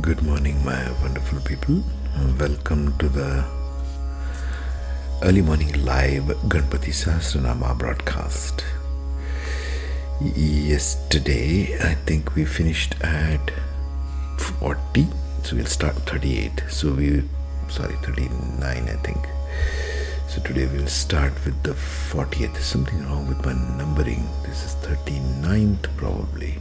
Good morning, my wonderful people. Welcome to the early morning live Ganpati Sahasranama broadcast. Yesterday, I think we finished at 40, so we'll start 38. So we, sorry, 39, I think. So today we'll start with the 40th. There's something wrong with my numbering. This is 39th, probably.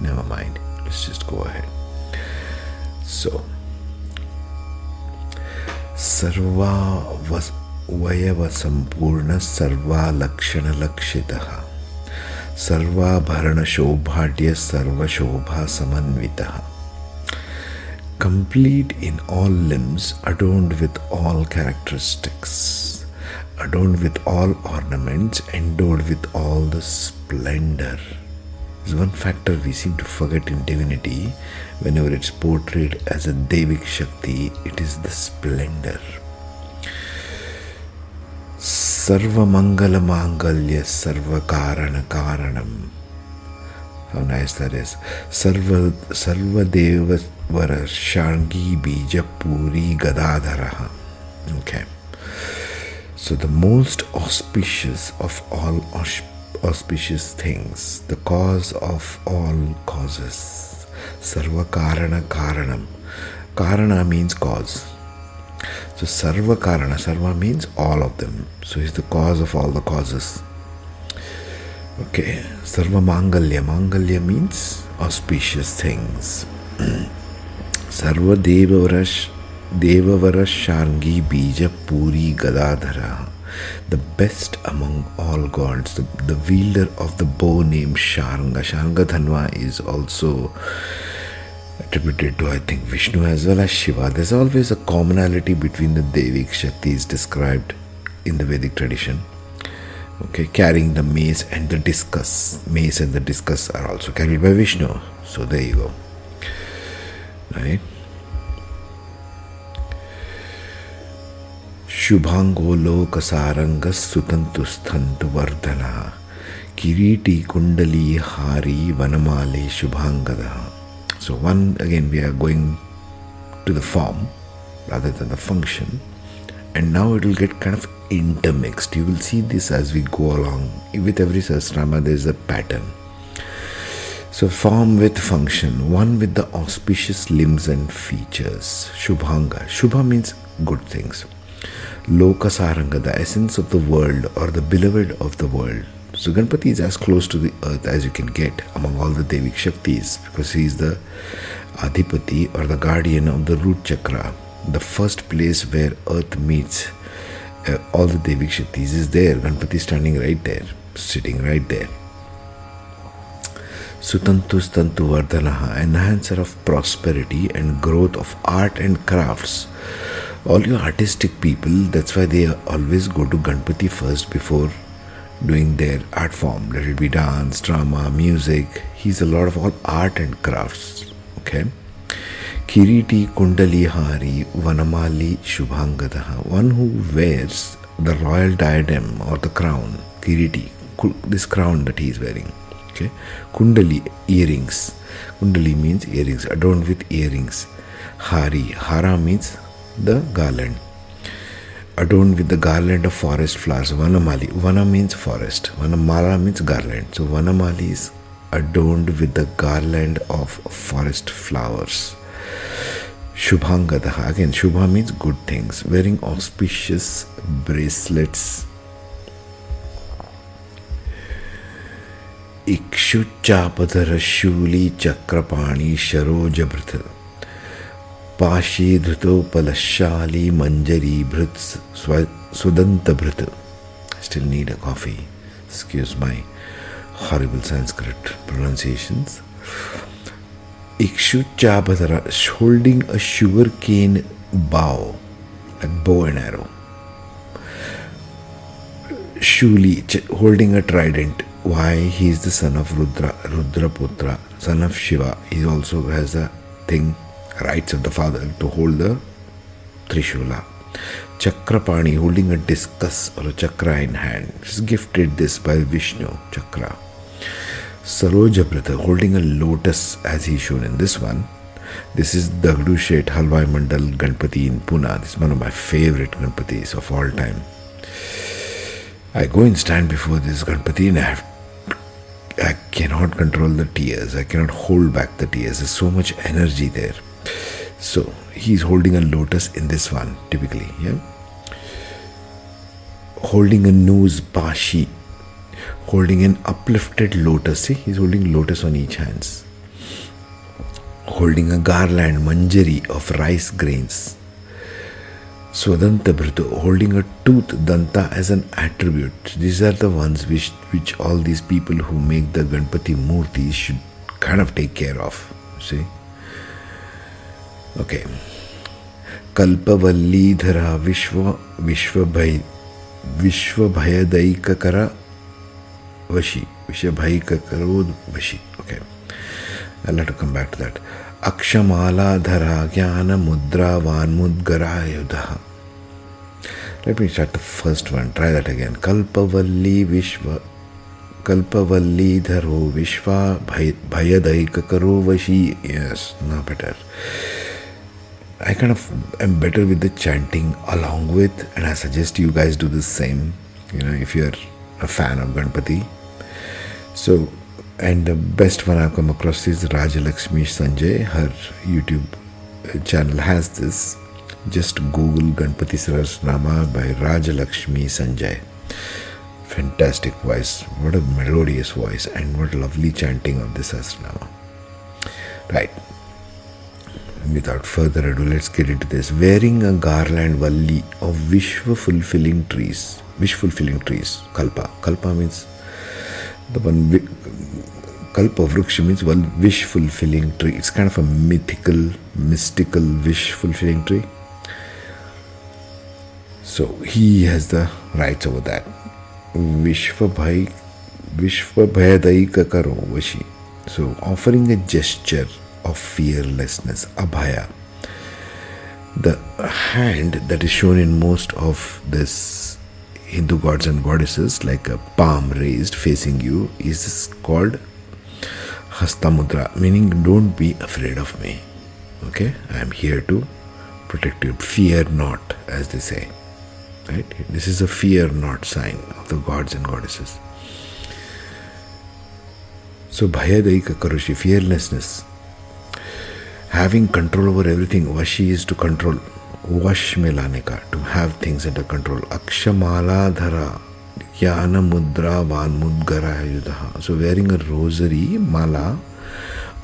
Never mind. Let's just go ahead. सो सर्वा वयव संपूर्ण सर्वा लक्षण लक्षित सर्वा भरण सर्वशोभा समन्वित complete in all limbs adorned with all characteristics adorned with all ornaments adorned with all the splendour is one factor we seem to forget in divinity whenever it's portrayed as a Devic Shakti, it is the splendor. Sarva Mangala Mangalya Sarva Karana Karanam. How nice that is. Sarva Sarva Deva Varashangi Bija Puri Gadadharaha. Okay. So the most auspicious of all auspicious things, the cause of all causes. सर्व कारण कारणम कारण means cause so सर्व कारण सर्व means all of them so is the cause of all the causes okay सर्व मांगल्य मांगल्य means auspicious things सर्व देववरश देववर शांगी बीज पूरी Gadadhar. The best among all gods the wielder of the bow name शार्ग शार्ग धनवा is also attributed to, I think, Vishnu as well as Shiva. There's always a commonality between the Devik Shaktis described in the Vedic tradition. Okay, carrying the mace and the discus. Mace and the discus are also carried by Vishnu. So there you go. Right? शुभांगो लोक सारंग सुतंतु स्तंतु वर्धना किरीटी कुंडली हारी वनमाले शुभांगदा so one again we are going to the form rather than the function. And now it will get kind of intermixed. You will see this as we go along. With every sahasrama there is a pattern. So form with function one with the auspicious limbs and features. Shubhanga. Shubha means good things. Lokasaranga, the essence of the world or the beloved of the world. So Ganpati is as close to the earth as you can get among all the Devic Shaktis because he is the Adhipati or the guardian of the root chakra. The first place where earth meets uh, all the Devic Shaktis is there. Ganpati standing right there, sitting right there. Sutantu Stantu Vardhanaha, enhancer of prosperity and growth of art and crafts all your artistic people, that's why they always go to Ganpati first before doing their art form. Let it be dance, drama, music. He's a lot of all art and crafts. Okay. Kiriti Kundali Hari Vanamali Shubhangadaha. One who wears the royal diadem or the crown, Kiriti, this crown that he is wearing. Okay. Kundali earrings. Kundali means earrings, adorned with earrings. Hari. Hara means the garland adorned with the garland of forest flowers. Vanamali. Vana means forest. Vanamala means garland. So Vanamali is adorned with the garland of forest flowers. Shubhangadaha. Again, Shubha means good things. Wearing auspicious bracelets. Ikshuchapadara Shuli Chakrapani Sharojabhrita. Pashidhritopalashali manjari bhrit sudanta bhrit. Still need a coffee. Excuse my horrible Sanskrit pronunciations. Ikshuchabhadara, holding a sugar cane bow, like bow and arrow. Shuli, holding a trident. Why he is the son of Rudra, Rudraputra, son of Shiva. He also has a thing rights of the father to hold the Trishula. Chakrapani holding a discus or a chakra in hand. is gifted this by Vishnu Chakra. Sarojabrata holding a lotus as he shown in this one. This is Dagdu Shet Mandal Ganpati in Pune. This is one of my favorite Ganpatis of all time. I go and stand before this Ganpati and I have I cannot control the tears. I cannot hold back the tears. There's so much energy there. So he's holding a lotus in this one, typically, yeah. Holding a nose bashi holding an uplifted lotus. See, he's holding lotus on each hands. Holding a garland, manjari of rice grains. Swadanta Bhrito, holding a tooth, Danta as an attribute. These are the ones which, which all these people who make the Ganpati Murti should kind of take care of. See? Okay. Kalpavallidhara Vishwa Vishwabhai Vishwabhayadaikakara Vashi. Vishabhaikakaro Vashi. Okay. I'll have to come back to that. Akshamala Jnana Mudra Vanmudgarayudha. Let me start the first one. Try that again. Kalpavalli Vishwa Kalpavalli Dharo Vishwa Bhayadaikakaro Vashi. Yes, now better. I kind of am better with the chanting along with, and I suggest you guys do the same. You know, if you're a fan of Ganpati. So and the best one I've come across is Rajalakshmi Sanjay. Her YouTube uh, channel has this. Just Google Ganpati Sahasranama by Rajalakshmi Sanjay. Fantastic voice. What a melodious voice and what lovely chanting of this Sahasranama. Right. Without further ado, let's get into this. Wearing a garland valli of Vishwa fulfilling trees. Wish fulfilling trees. Kalpa. Kalpa means the one Kalpa Vriksha means one wish fulfilling tree. It's kind of a mythical, mystical wish fulfilling tree. So he has the rights over that. Vishva Bhai Vishva Bhayadaika Karo Vashi. So offering a gesture of fearlessness, Abhaya. The hand that is shown in most of this Hindu gods and goddesses, like a palm raised facing you, is called Hastamudra, meaning don't be afraid of me. Okay, I am here to protect you. Fear not, as they say. Right? This is a fear not sign of the gods and goddesses. So Bhayadaika Karushi, fearlessness. Having control over everything, Vashi is to control. Vash Melaneka, to have things under control. Akshamala Dhara, Yana Mudra Vanmudgara Yudaha. So wearing a rosary, mala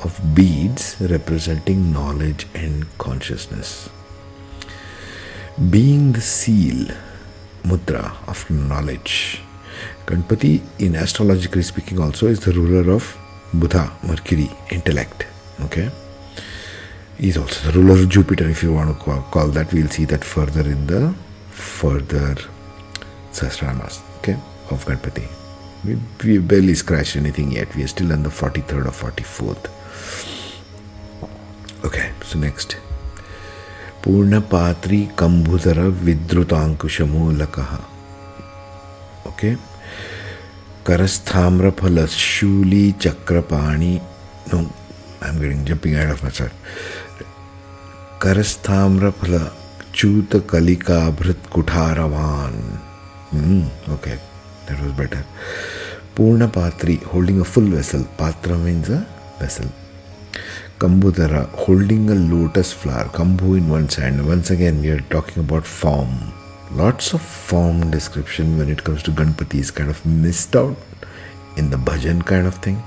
of beads representing knowledge and consciousness. Being the seal, mudra of knowledge. Ganpati, in astrologically speaking, also is the ruler of Buddha, Mercury, intellect. Okay. He's also the ruler of Jupiter, if you want to call, call that. We'll see that further in the further Sahasramas, okay, of Ganpati. We, we barely scratched anything yet. We are still on the 43rd or 44th. Okay, so next. पूर्णपात्री कम्बुधर विद्रुताङ्कुशमूलकः okay करस्थाम्रफल शूली Chakrapani no I am getting jumping out of myself करस्थाम्रफल चूत कलिका भृत कुठारवान। Okay that was better पूर्ण पात्री होल्डिंग अ फुल वेसल पात्र मीन्स अ वेसल कंबुधर holding a lotus flower कंबू in one hand once again we are talking about form lots of form description when it comes to Ganapati is kind of missed out in the bhajan kind of thing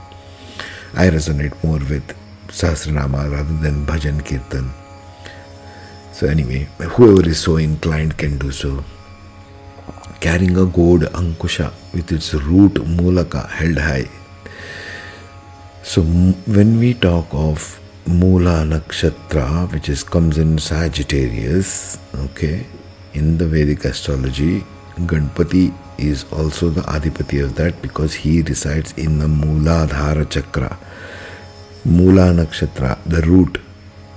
I resonate more with Sahasranama rather than bhajan kirtan So, anyway, whoever is so inclined can do so. Carrying a gourd ankusha with its root mulaka held high. So, when we talk of Mula Nakshatra, which is comes in Sagittarius, okay, in the Vedic astrology, Ganpati is also the Adipati of that because he resides in the Muladhara Chakra. Mula Nakshatra, the root,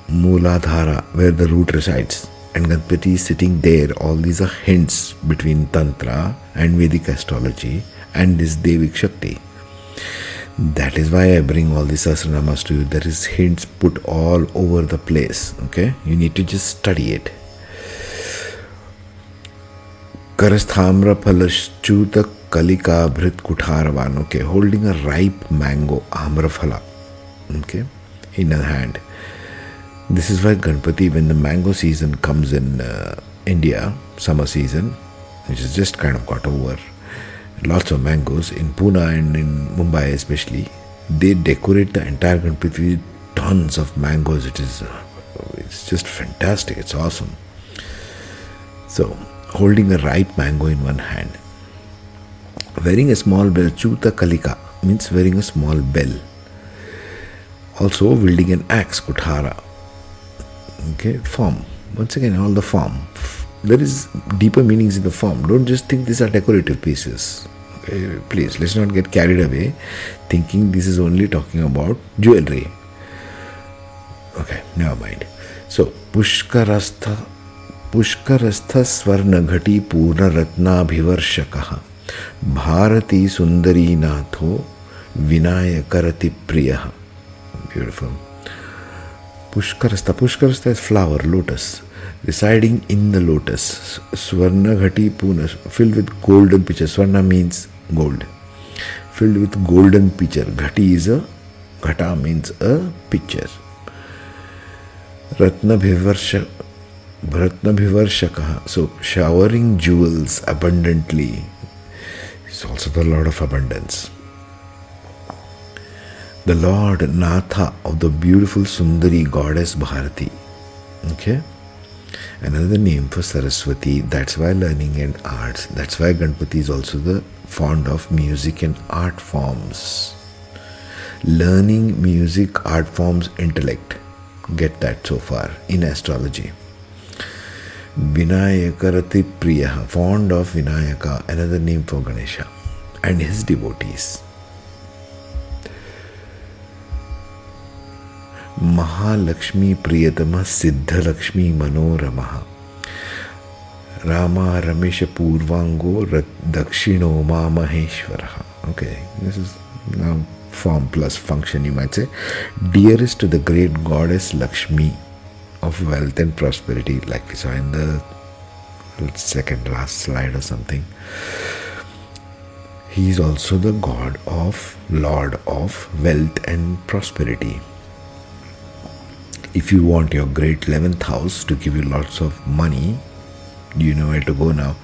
Muladhara, where the root resides. And Ganpati is sitting there. All these are hints between Tantra and Vedic astrology and this Devic Shakti. That is why I bring all these Sahasranamas to you. There is hints put all over the place. Okay, you need to just study it. Karasthamra phalashchuta kalika bhrit kutharvan. Okay, holding a ripe mango, amraphala. Okay, in a hand. This is why Ganpati, when the mango season comes in uh, India, summer season, which has just kind of got over, lots of mangoes in Pune and in Mumbai especially, they decorate the entire Ganpati with tons of mangoes. It is, uh, it's just fantastic. It's awesome. So, holding a ripe mango in one hand, wearing a small bell, chuta kalika means wearing a small bell. Also, wielding an axe, kuthara, okay form once again all the form there is deeper meanings in the form don't just think these are decorative pieces okay please let's not get carried away thinking this is only talking about jewelry okay never mind so pushkarastha पुष्करस्थ स्वर्ण घटी पूर्ण रत्नाभिवर्षक भारती सुंदरी नाथो विनायकरति प्रिय beautiful पुष्करस्थ पुष्करस्थ is flower lotus residing in the lotus स्वर्ण घटी पूर्ण फिल्ड विथ गोल्डन पिक्चर स्वर्ण means gold filled with golden pitcher घटी इज़ अ घटा मीन्स अ पिक्चर रत्नभिवर्ष रत्नभिवर्षक so showering jewels abundantly is also the lord of abundance the Lord Natha of the beautiful Sundari goddess Bharati. Okay? Another name for Saraswati. That's why learning and arts. That's why Ganpati is also the fond of music and art forms. Learning music, art forms, intellect. Get that so far in astrology. Vinayakarati Priya, fond of Vinayaka, another name for Ganesha, and his devotees. Mahalakshmi प्रियतम सिद्ध लक्ष्मी मनोरम। रामा रमेश पूर्वांगो दक्षिणो मा Maheshwar. Okay this is now form plus function you might say dearest the great goddess Lakshmi of wealth and prosperity like so in the second last slide of something he is also the god of lord of wealth and prosperity if you want your great 11th house to give you lots of money, you know where to go now.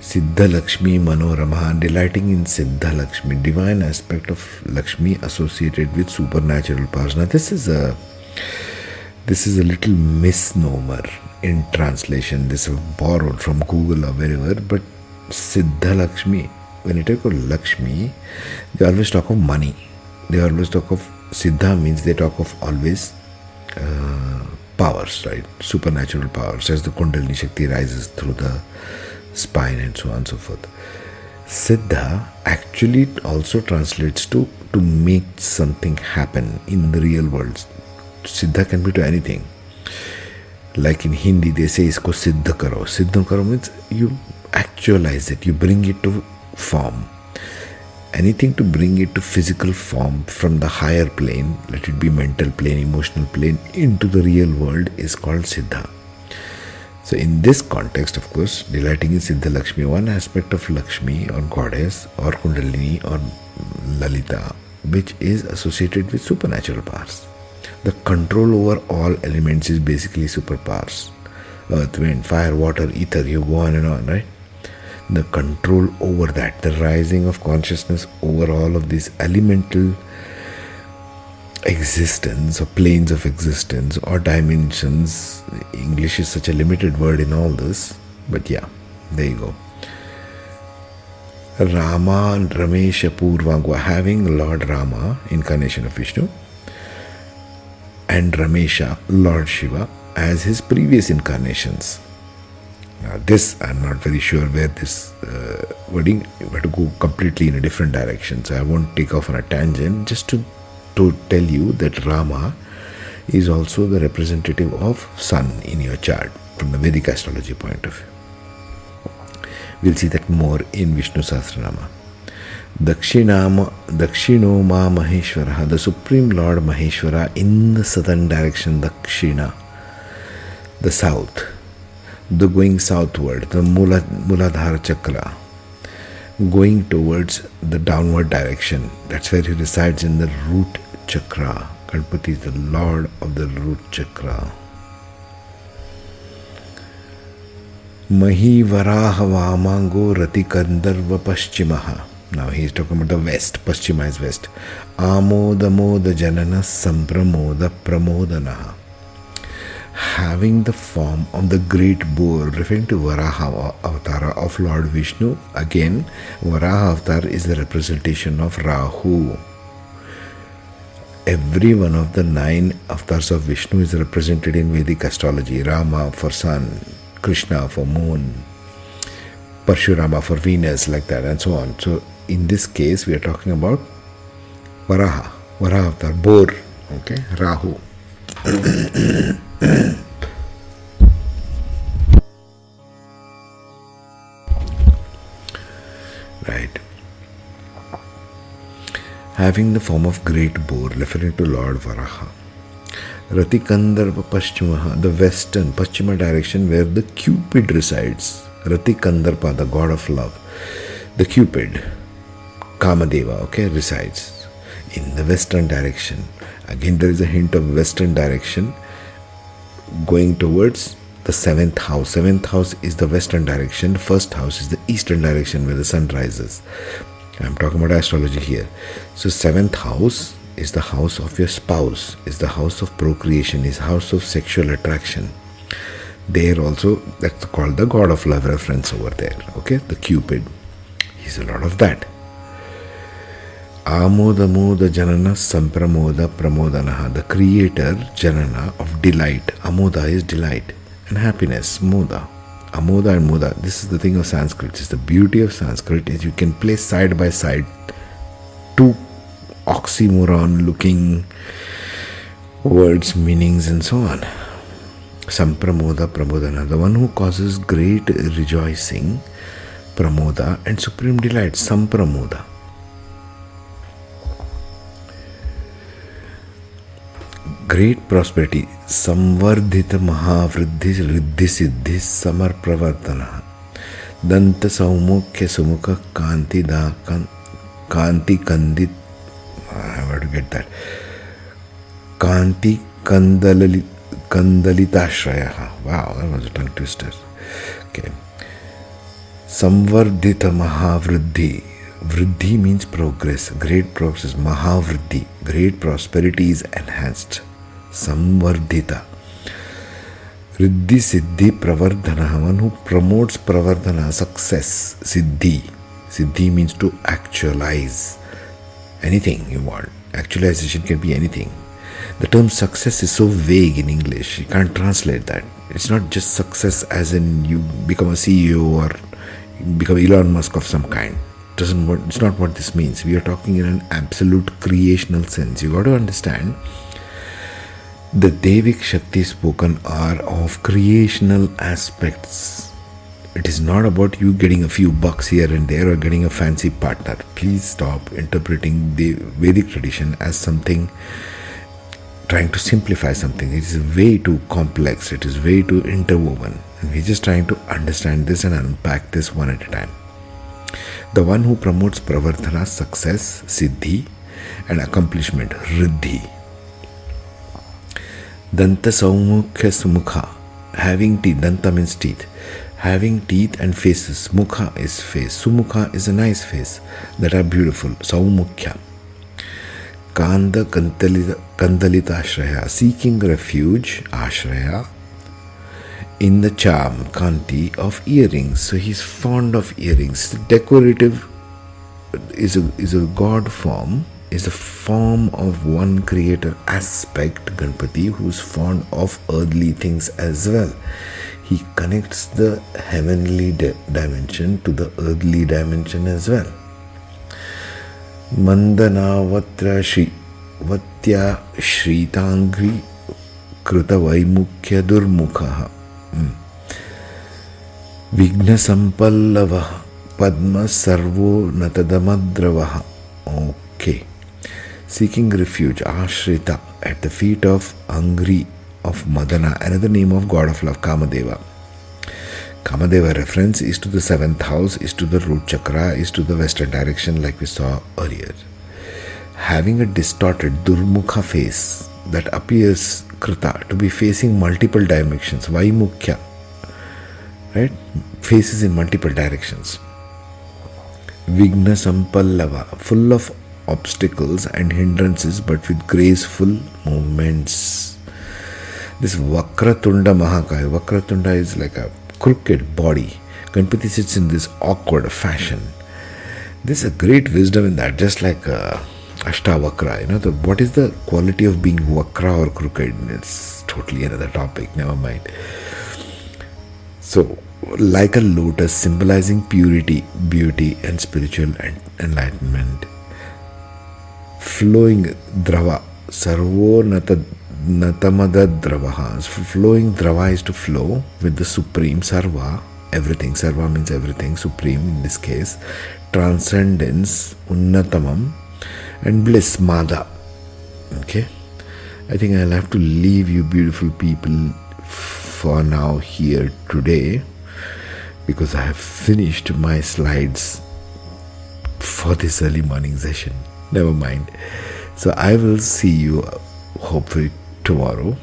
Siddha Lakshmi Manorama, delighting in Siddha Lakshmi, divine aspect of Lakshmi associated with supernatural powers. Now, this is a this is a little misnomer in translation. This is borrowed from Google or wherever, but Siddha Lakshmi, when you talk of Lakshmi, they always talk of money. They always talk of Siddha means they talk of always uh, powers, right? Supernatural powers, as the Kundalini Shakti rises through the spine and so on and so forth. Siddha actually also translates to to make something happen in the real world. Siddha can be to anything. Like in Hindi, they say isko siddha karo. Siddha karo means you actualize it, you bring it to form anything to bring it to physical form from the higher plane, let it be mental plane, emotional plane, into the real world is called Siddha. So, in this context, of course, delighting in Siddha Lakshmi, one aspect of Lakshmi or goddess or Kundalini or Lalita, which is associated with supernatural powers. The control over all elements is basically superpowers earth, wind, fire, water, ether, you go on and on, right? The control over that, the rising of consciousness over all of these elemental existence or planes of existence or dimensions. English is such a limited word in all this, but yeah, there you go. Rama and Ramesha Purvangwa, having Lord Rama, incarnation of Vishnu, and Ramesha, Lord Shiva, as his previous incarnations. This I'm not very sure where this uh, wording, have to go completely in a different direction. So I won't take off on a tangent. Just to to tell you that Rama is also the representative of Sun in your chart from the Vedic astrology point of view. We'll see that more in Vishnu Sahasranama. Dakshinama, Dakshinoma Maheshwara, the Supreme Lord Maheshwara in the southern direction, Dakshina, the south, the going southward the Muladhara chakra going towards the downward direction that's where he resides in the root chakra Ganapati is the lord of the root chakra मही वराह वामांगो रति कंदर्व पश्चिम Now he is talking about west west, Paschima is west. Amodamoda janana sampramoda pramodanaha. Having the form of the great boar, referring to Varaha Avatara of Lord Vishnu. Again, Varaha Avatar is the representation of Rahu. Every one of the nine avatars of Vishnu is represented in Vedic astrology. Rama for sun, Krishna for moon, Parshurama for Venus, like that, and so on. So, in this case, we are talking about Varaha, Varaha avatar, boar, okay, Rahu. right. Having the form of great boar, referring to Lord Varaha. Pashchimaha, the western Paschima direction where the Cupid resides. Ratikandarpa, the god of love. The Cupid, Kamadeva, okay, resides in the western direction. Again, there is a hint of western direction going towards the seventh house. Seventh house is the western direction, first house is the eastern direction where the sun rises. I'm talking about astrology here. So, seventh house is the house of your spouse, is the house of procreation, is house of sexual attraction. There also, that's called the god of love reference over there. Okay, the Cupid. He's a lot of that. Amoda Moda Janana Sampramoda Pramodanaha, the creator Janana of delight. Amoda is delight and happiness, Moda. Amoda and Moda. This is the thing of Sanskrit. It's the beauty of Sanskrit is you can place side by side two oxymoron looking words, meanings, and so on. Sampramoda Pramodana, the one who causes great rejoicing, Pramoda, and supreme delight, Sampramoda. Great prosperity संवर्धित महावृद्धि Riddhi Siddhi summer प्रवर्तन दंत सौमुख्य सुमुख कांति कांति कंदित कांति कंदल कंदलिताश्रय twister संवर्धित महावृद्धि वृद्धि means progress great progress महावृद्धि great prosperity is enhanced Samvardhita. Riddhi Siddhi Pravardhana, one who promotes Pravardhana, success, Siddhi. Siddhi means to actualize anything you want. Actualization can be anything. The term success is so vague in English, you can't translate that. It's not just success as in you become a CEO or become Elon Musk of some kind. Doesn't it's not what this means. We are talking in an absolute creational sense. You got to understand the Devic Shakti spoken are of creational aspects it is not about you getting a few bucks here and there or getting a fancy partner. Please stop interpreting the Vedic tradition as something trying to simplify something. It is way too complex, it is way too interwoven. And we're just trying to understand this and unpack this one at a time. The one who promotes pravarthana, success, siddhi, and accomplishment, riddhi. Danta saumukhya sumukha, having teeth, danta means teeth having teeth and faces. Mukha is face. Sumukha is a nice face that are beautiful. Saumukhya. Kanda Kandalita Ashraya, seeking refuge, Ashraya, in the charm, Kanti, of earrings. So he's fond of earrings. Decorative is a, is a god form, is a form of one creator aspect, Ganpati, who's fond of earthly things as well he connects the heavenly di- dimension to the earthly dimension as well. Mandanavatra Shri Vatya Shritangri Kruta Vaimukya Durmukha hmm. Vigna Sampallava Padma Sarvo Natadamadravah. Okay. Seeking refuge, Ashrita, at the feet of Angri of Madana, another name of god of love, Kamadeva. Kamadeva reference is to the seventh house, is to the root chakra, is to the western direction, like we saw earlier. Having a distorted Durmukha face that appears Krita to be facing multiple dimensions, Vaimukya, right? Faces in multiple directions. Vigna Sampallava, full of obstacles and hindrances but with graceful movements. This Vakratunda Mahakaya, Vakratunda is like a crooked body. Ganpati sits in this awkward fashion. There's a great wisdom in that, just like uh, Ashtavakra. You know, the, what is the quality of being Vakra or crooked? It's totally another topic, never mind. So, like a lotus symbolizing purity, beauty, and spiritual enlightenment. Flowing drava, sarvo nata, natamada dravaha. Flowing drava is to flow with the supreme sarva, everything. Sarva means everything, supreme in this case. Transcendence, unnatamam, and bliss, mada. Okay? I think I'll have to leave you, beautiful people, for now here today because I have finished my slides for this early morning session. Never mind. So I will see you hopefully tomorrow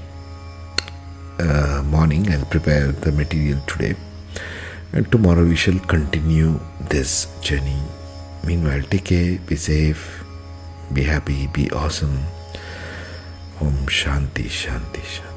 uh, morning. I'll prepare the material today, and tomorrow we shall continue this journey. Meanwhile, take care, be safe, be happy, be awesome. Om Shanti Shanti Shanti.